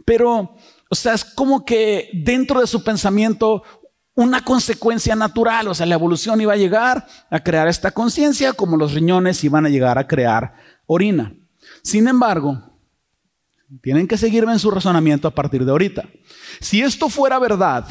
Pero, o sea, es como que dentro de su pensamiento una consecuencia natural, o sea, la evolución iba a llegar a crear esta conciencia como los riñones iban a llegar a crear orina. Sin embargo, tienen que seguirme en su razonamiento a partir de ahorita. Si esto fuera verdad,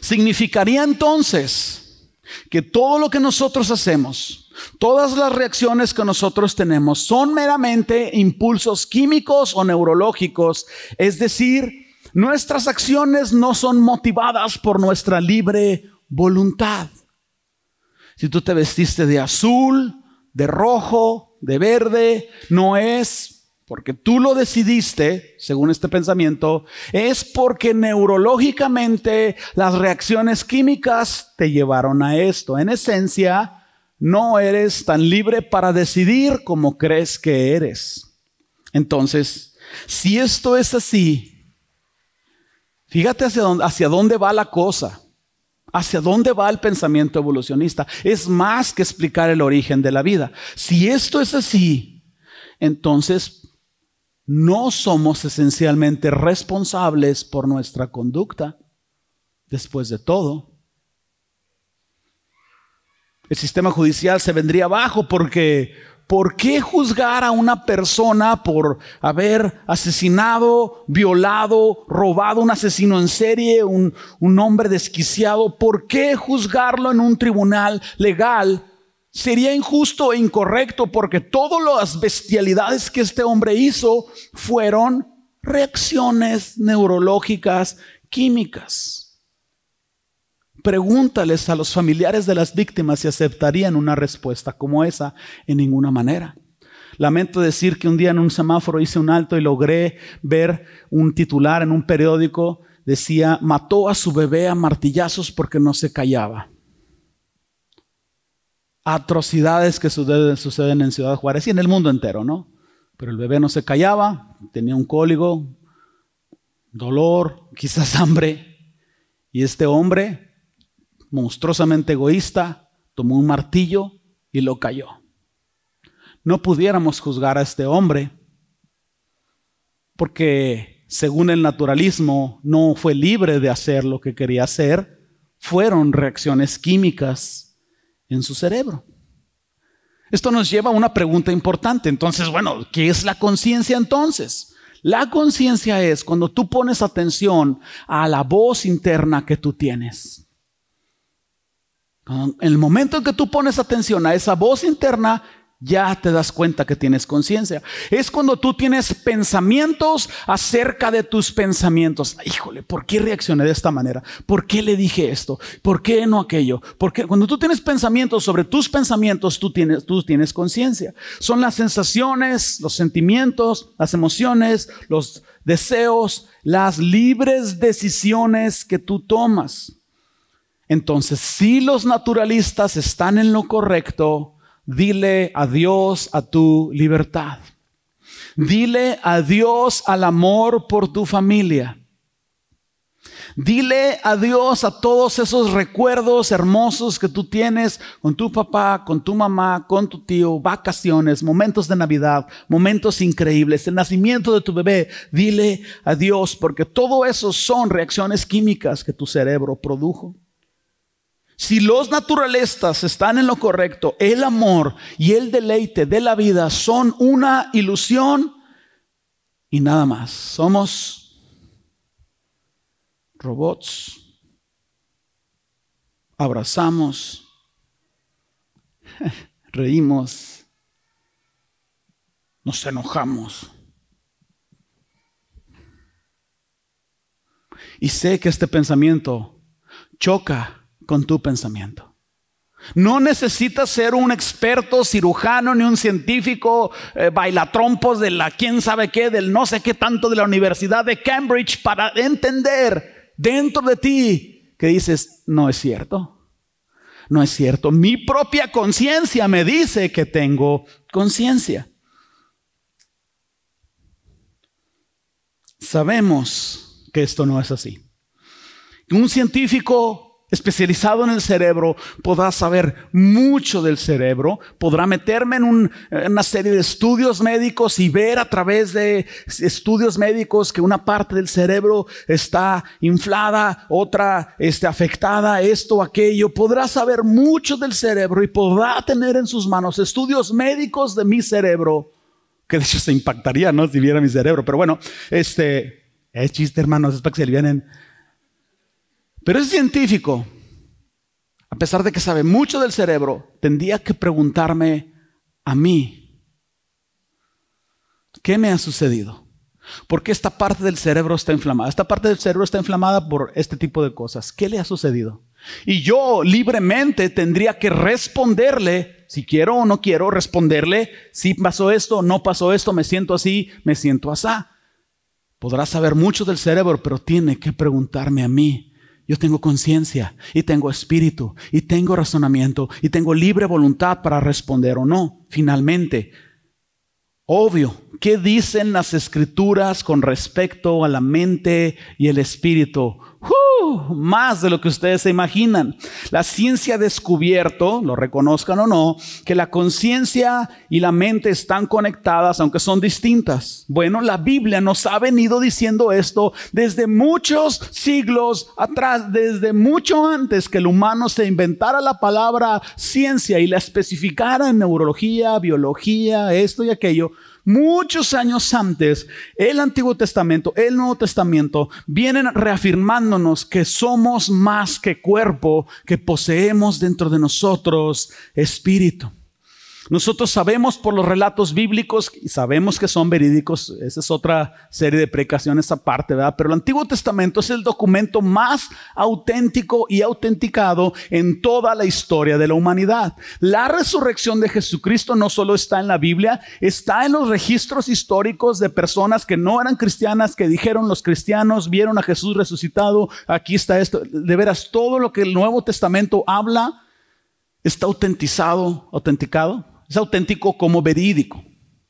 significaría entonces que todo lo que nosotros hacemos, Todas las reacciones que nosotros tenemos son meramente impulsos químicos o neurológicos, es decir, nuestras acciones no son motivadas por nuestra libre voluntad. Si tú te vestiste de azul, de rojo, de verde, no es porque tú lo decidiste, según este pensamiento, es porque neurológicamente las reacciones químicas te llevaron a esto. En esencia, no eres tan libre para decidir como crees que eres. Entonces, si esto es así, fíjate hacia dónde, va la cosa, hacia dónde va el pensamiento evolucionista. Es más que explicar el origen de la vida. Si esto es así, entonces no somos esencialmente responsables por nuestra conducta. Después de todo, el sistema judicial se vendría abajo porque ¿por qué juzgar a una persona por haber asesinado, violado, robado, un asesino en serie, un, un hombre desquiciado? ¿Por qué juzgarlo en un tribunal legal? Sería injusto e incorrecto porque todas las bestialidades que este hombre hizo fueron reacciones neurológicas químicas. Pregúntales a los familiares de las víctimas si aceptarían una respuesta como esa en ninguna manera. Lamento decir que un día en un semáforo hice un alto y logré ver un titular en un periódico. Decía, mató a su bebé a martillazos porque no se callaba. Atrocidades que suceden, en Ciudad Juárez y en el mundo entero, ¿no? Pero el bebé no se callaba, tenía un cóligo, dolor, quizás hambre. Y este hombre monstruosamente egoísta, tomó un martillo y lo cayó. No pudiéramos juzgar a este hombre porque según el naturalismo no fue libre de hacer lo que quería hacer, fueron reacciones químicas en su cerebro. Esto nos lleva a una pregunta importante. Entonces, bueno, ¿qué es la conciencia entonces? La conciencia es cuando tú pones atención a la voz interna que tú tienes. En el momento en que tú pones atención a esa voz interna, ya te das cuenta que tienes conciencia. Es cuando tú tienes pensamientos acerca de tus pensamientos. Híjole, ¿por qué reaccioné de esta manera? ¿Por qué le dije esto? ¿Por qué no aquello? Porque cuando tú tienes pensamientos sobre tus pensamientos, tú tienes, tú tienes conciencia. Son las sensaciones, los sentimientos, las emociones, los deseos, las libres decisiones que tú tomas. Entonces, si los naturalistas están en lo correcto, dile adiós a tu libertad. Dile adiós al amor por tu familia. Dile adiós a todos esos recuerdos hermosos que tú tienes con tu papá, con tu mamá, con tu tío, vacaciones, momentos de Navidad, momentos increíbles, el nacimiento de tu bebé. Dile adiós porque todo eso son reacciones químicas que tu cerebro produjo. Si los naturalistas están en lo correcto, el amor y el deleite de la vida son una ilusión y nada más. Somos robots. Abrazamos, reímos, nos enojamos. Y sé que este pensamiento choca con tu pensamiento. No necesitas ser un experto cirujano ni un científico eh, bailatrompos de la quién sabe qué, del no sé qué tanto de la Universidad de Cambridge para entender dentro de ti que dices, no es cierto. No es cierto. Mi propia conciencia me dice que tengo conciencia. Sabemos que esto no es así. Un científico especializado en el cerebro, podrá saber mucho del cerebro, podrá meterme en, una serie de estudios médicos y ver a través de estudios médicos que una parte del cerebro está inflada, otra está afectada, esto, aquello. Podrá saber mucho del cerebro y podrá tener en sus manos estudios médicos de mi cerebro, que de hecho se impactaría, ¿no? Si viera mi cerebro. Pero bueno, este, es chiste, hermanos, es para que se le vienen pero ese científico, a pesar de que sabe mucho del cerebro, tendría que preguntarme a mí, ¿qué me ha sucedido? ¿Por qué esta parte del cerebro está inflamada? Esta parte del cerebro está inflamada por este tipo de cosas. ¿Qué le ha sucedido? Y yo libremente tendría que responderle, si quiero o no quiero, responderle, si pasó esto, no pasó esto, me siento así, me siento así. Podrá saber mucho del cerebro, pero tiene que preguntarme a mí. Yo tengo conciencia y tengo espíritu y tengo razonamiento y tengo libre voluntad para responder o no. Finalmente, obvio, ¿qué dicen las escrituras con respecto a la mente y el espíritu? uh, más de lo que ustedes se imaginan. La ciencia ha descubierto, lo reconozcan o no, que la conciencia y la mente están conectadas aunque son distintas. Bueno, la Biblia nos ha venido diciendo esto desde muchos siglos atrás, desde mucho antes que el humano se inventara la palabra ciencia y la especificara en neurología, biología, esto y aquello muchos años antes, el Antiguo Testamento, el Nuevo Testamento, vienen reafirmándonos que somos más que cuerpo, que poseemos dentro de nosotros espíritu. Nosotros sabemos por los relatos bíblicos y sabemos que son verídicos, esa es otra serie de precauciones aparte, ¿verdad? Pero el Antiguo Testamento es el documento más auténtico y autenticado en toda la historia de la humanidad. La resurrección de Jesucristo no solo está en la Biblia, está en los registros históricos de personas que no eran cristianas, que dijeron los cristianos vieron a Jesús resucitado, aquí está esto. De veras, todo lo que el Nuevo Testamento habla está autentizado, autenticado es auténtico como verídico.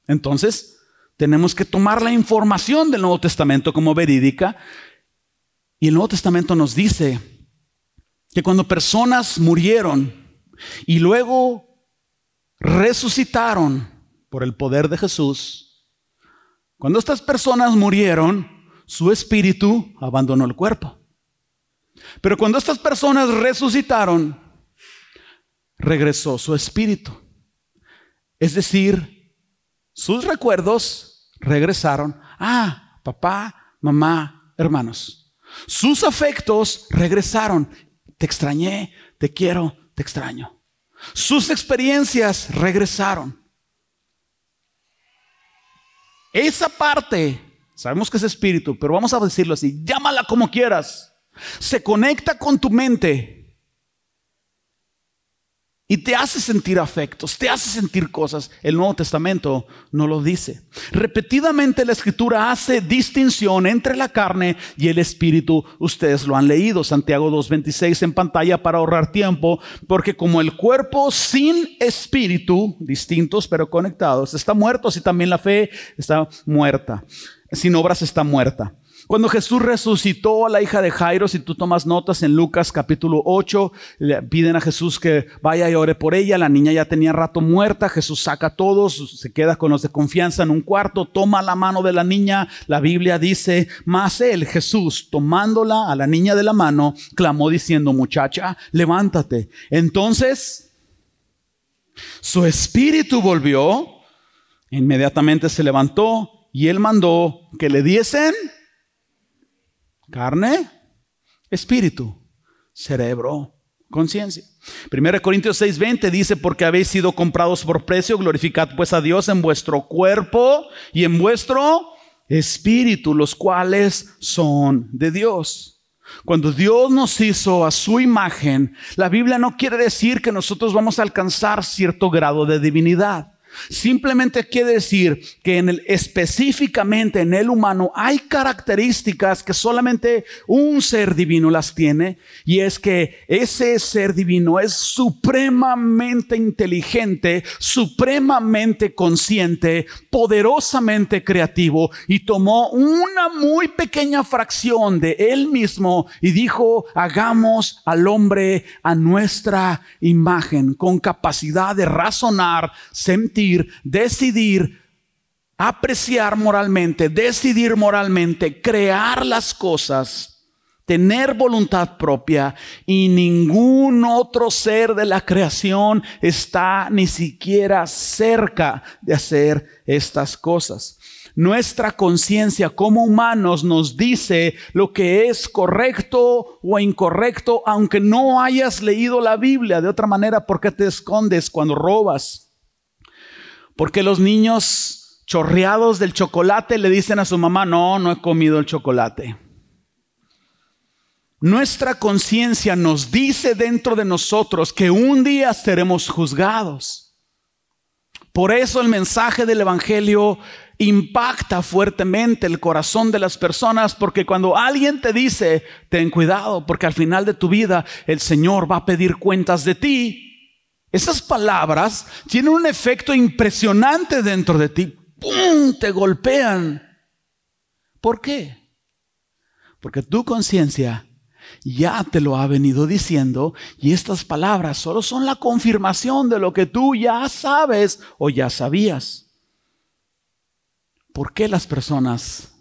Entonces, tenemos que tomar la información del Nuevo Testamento como verídica. Y el Nuevo Testamento nos dice que cuando personas murieron y luego resucitaron por el poder de Jesús, cuando estas personas murieron, su espíritu abandonó el cuerpo. Pero cuando estas personas resucitaron, regresó su espíritu. Es decir, sus recuerdos regresaron. Ah, papá, mamá, hermanos. Sus afectos regresaron. Te extrañé, te quiero, te extraño. Sus experiencias regresaron. Esa parte, sabemos que es espíritu, pero vamos a decirlo así, llámala como quieras. Se conecta con tu mente y te hace sentir afectos, te hace sentir cosas. El Nuevo Testamento no lo dice. Repetidamente la escritura hace distinción entre la carne y el espíritu. Ustedes lo han leído, Santiago 2.26 en pantalla para ahorrar tiempo, porque como el cuerpo sin espíritu, distintos pero conectados, está muerto, así también la fe está muerta. Sin obras está muerta. Cuando Jesús resucitó a la hija de Jairo, si tú tomas notas en Lucas capítulo 8, le piden a Jesús que vaya y ore por ella. La niña ya tenía rato muerta. Jesús saca a todos, se queda con los de confianza en un cuarto, toma la mano de la niña. La Biblia dice, más él, Jesús, tomándola a la niña de la mano, clamó diciendo, muchacha, levántate. Entonces, su espíritu volvió, inmediatamente se levantó y él mandó que le diesen Carne, espíritu, cerebro, conciencia. 1 Corintios 6:20 dice, porque habéis sido comprados por precio, glorificad pues a Dios en vuestro cuerpo y en vuestro espíritu, los cuales son de Dios. Cuando Dios nos hizo a su imagen, la Biblia no quiere decir que nosotros vamos a alcanzar cierto grado de divinidad. Simplemente quiere decir que en el, específicamente en el humano hay características que solamente un ser divino las tiene y es que ese ser divino es supremamente inteligente, supremamente consciente, poderosamente creativo y tomó una muy pequeña fracción de él mismo y dijo, hagamos al hombre a nuestra imagen con capacidad de razonar, sentir, decidir, apreciar moralmente, decidir moralmente, crear las cosas, tener voluntad propia y ningún otro ser de la creación está ni siquiera cerca de hacer estas cosas. Nuestra conciencia como humanos nos dice lo que es correcto o incorrecto, aunque no hayas leído la Biblia. De otra manera, ¿por qué te escondes cuando robas? Porque los niños chorreados del chocolate le dicen a su mamá, no, no he comido el chocolate. Nuestra conciencia nos dice dentro de nosotros que un día seremos juzgados. Por eso el mensaje del Evangelio impacta fuertemente el corazón de las personas, porque cuando alguien te dice, ten cuidado, porque al final de tu vida el Señor va a pedir cuentas de ti, esas palabras tienen un efecto impresionante dentro de ti. ¡Pum! Te golpean. ¿Por qué? Porque tu conciencia ya te lo ha venido diciendo y estas palabras solo son la confirmación de lo que tú ya sabes o ya sabías. ¿Por qué las personas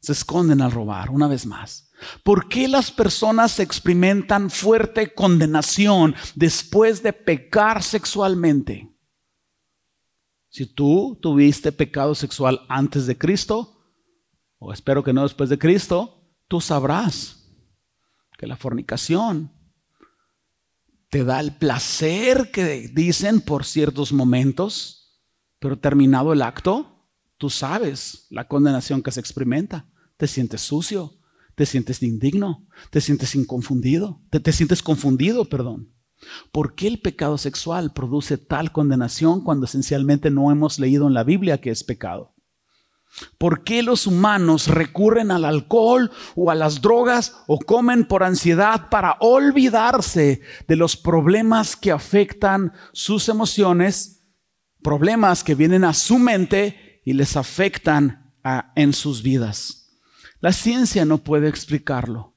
se esconden al robar? Una vez más. ¿Por qué las personas experimentan fuerte condenación después de pecar sexualmente? Si tú tuviste pecado sexual antes de Cristo, o espero que no después de Cristo, tú sabrás que la fornicación te da el placer que dicen por ciertos momentos, pero terminado el acto, tú sabes la condenación que se experimenta. Te sientes sucio, te sientes indigno, te sientes inconfundido, te, te sientes confundido, perdón. ¿Por qué el pecado sexual produce tal condenación cuando esencialmente no hemos leído en la Biblia que es pecado? ¿Por qué los humanos recurren al alcohol o a las drogas o comen por ansiedad para olvidarse de los problemas que afectan sus emociones, problemas que vienen a su mente y les afectan en sus vidas? La ciencia no puede explicarlo.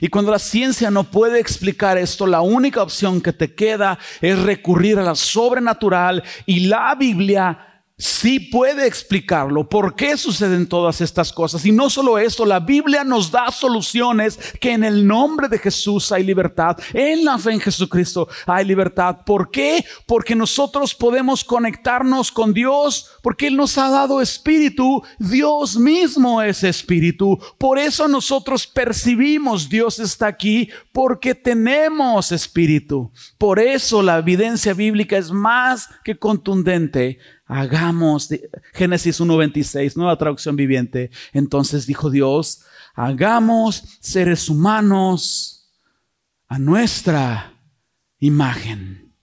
Y cuando la ciencia no puede explicar esto, la única opción que te queda es recurrir a la sobrenatural y la Biblia sí puede explicarlo, por qué suceden todas estas cosas. Y no solo esto, la Biblia nos da soluciones que en el nombre de Jesús hay libertad, en la fe en Jesucristo hay libertad. ¿Por qué? Porque nosotros podemos conectarnos con Dios, porque Él nos ha dado espíritu, Dios mismo es espíritu. Por eso nosotros percibimos Dios está aquí, porque tenemos espíritu. Por eso la evidencia bíblica es más que contundente hagamos, Génesis 1.26, nueva traducción viviente. Entonces dijo Dios, hagamos seres humanos a nuestra imagen,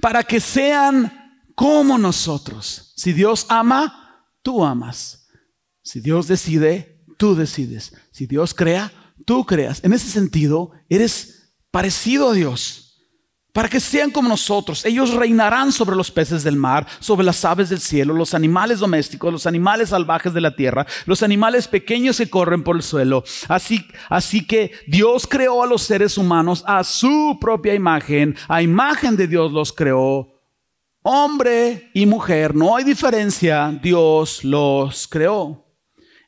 para que sean como nosotros. Si Dios ama, tú amas. Si Dios decide, tú decides. Si Dios crea, tú creas. En ese sentido, eres parecido a Dios para que sean como nosotros. Ellos reinarán sobre los peces del mar, sobre las aves del cielo, los animales domésticos, los animales salvajes de la tierra, los animales pequeños que corren por el suelo. Así, así que Dios creó a los seres humanos a su propia imagen, a imagen de Dios los creó. Hombre y mujer, no hay diferencia, Dios los creó.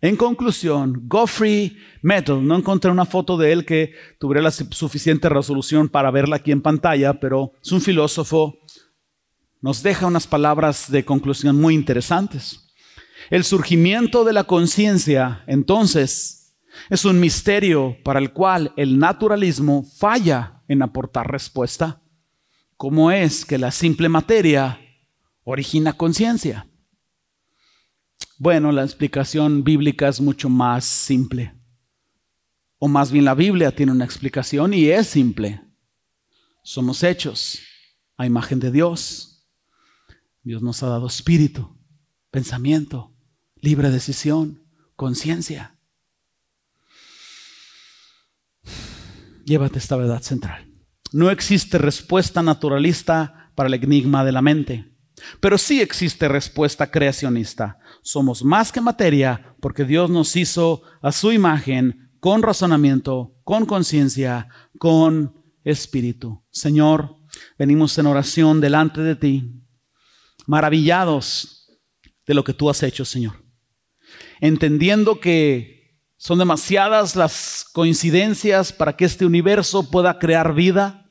En conclusión, Goffrey Metal, no encontré una foto de él que tuviera la suficiente resolución para verla aquí en pantalla, pero es un filósofo, nos deja unas palabras de conclusión muy interesantes. El surgimiento de la conciencia, entonces, es un misterio para el cual el naturalismo falla en aportar respuesta. ¿Cómo es que la simple materia origina conciencia? Bueno, la explicación bíblica es mucho más simple. O más bien la Biblia tiene una explicación y es simple. Somos hechos a imagen de Dios. Dios nos ha dado espíritu, pensamiento, libre decisión, conciencia. Llévate esta verdad central. No existe respuesta naturalista para el enigma de la mente. Pero sí existe respuesta creacionista. Somos más que materia porque Dios nos hizo a su imagen con razonamiento, con conciencia, con espíritu. Señor, venimos en oración delante de ti, maravillados de lo que tú has hecho, Señor. Entendiendo que son demasiadas las coincidencias para que este universo pueda crear vida.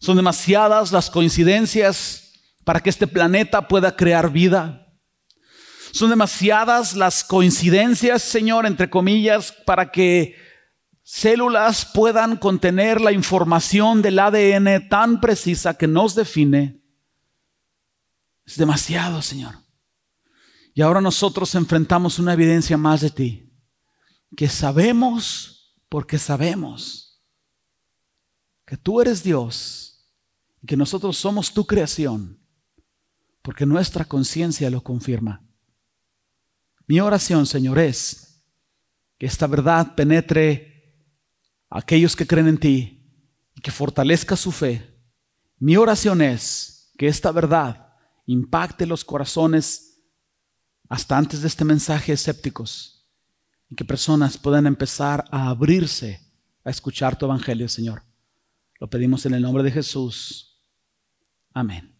Son demasiadas las coincidencias para que este planeta pueda crear vida. Son demasiadas las coincidencias, Señor, entre comillas, para que células puedan contener la información del ADN tan precisa que nos define. Es demasiado, Señor. Y ahora nosotros enfrentamos una evidencia más de ti, que sabemos porque sabemos que tú eres Dios y que nosotros somos tu creación porque nuestra conciencia lo confirma. Mi oración, Señor, es que esta verdad penetre a aquellos que creen en ti y que fortalezca su fe. Mi oración es que esta verdad impacte los corazones hasta antes de este mensaje escépticos y que personas puedan empezar a abrirse a escuchar tu evangelio, Señor. Lo pedimos en el nombre de Jesús. Amén.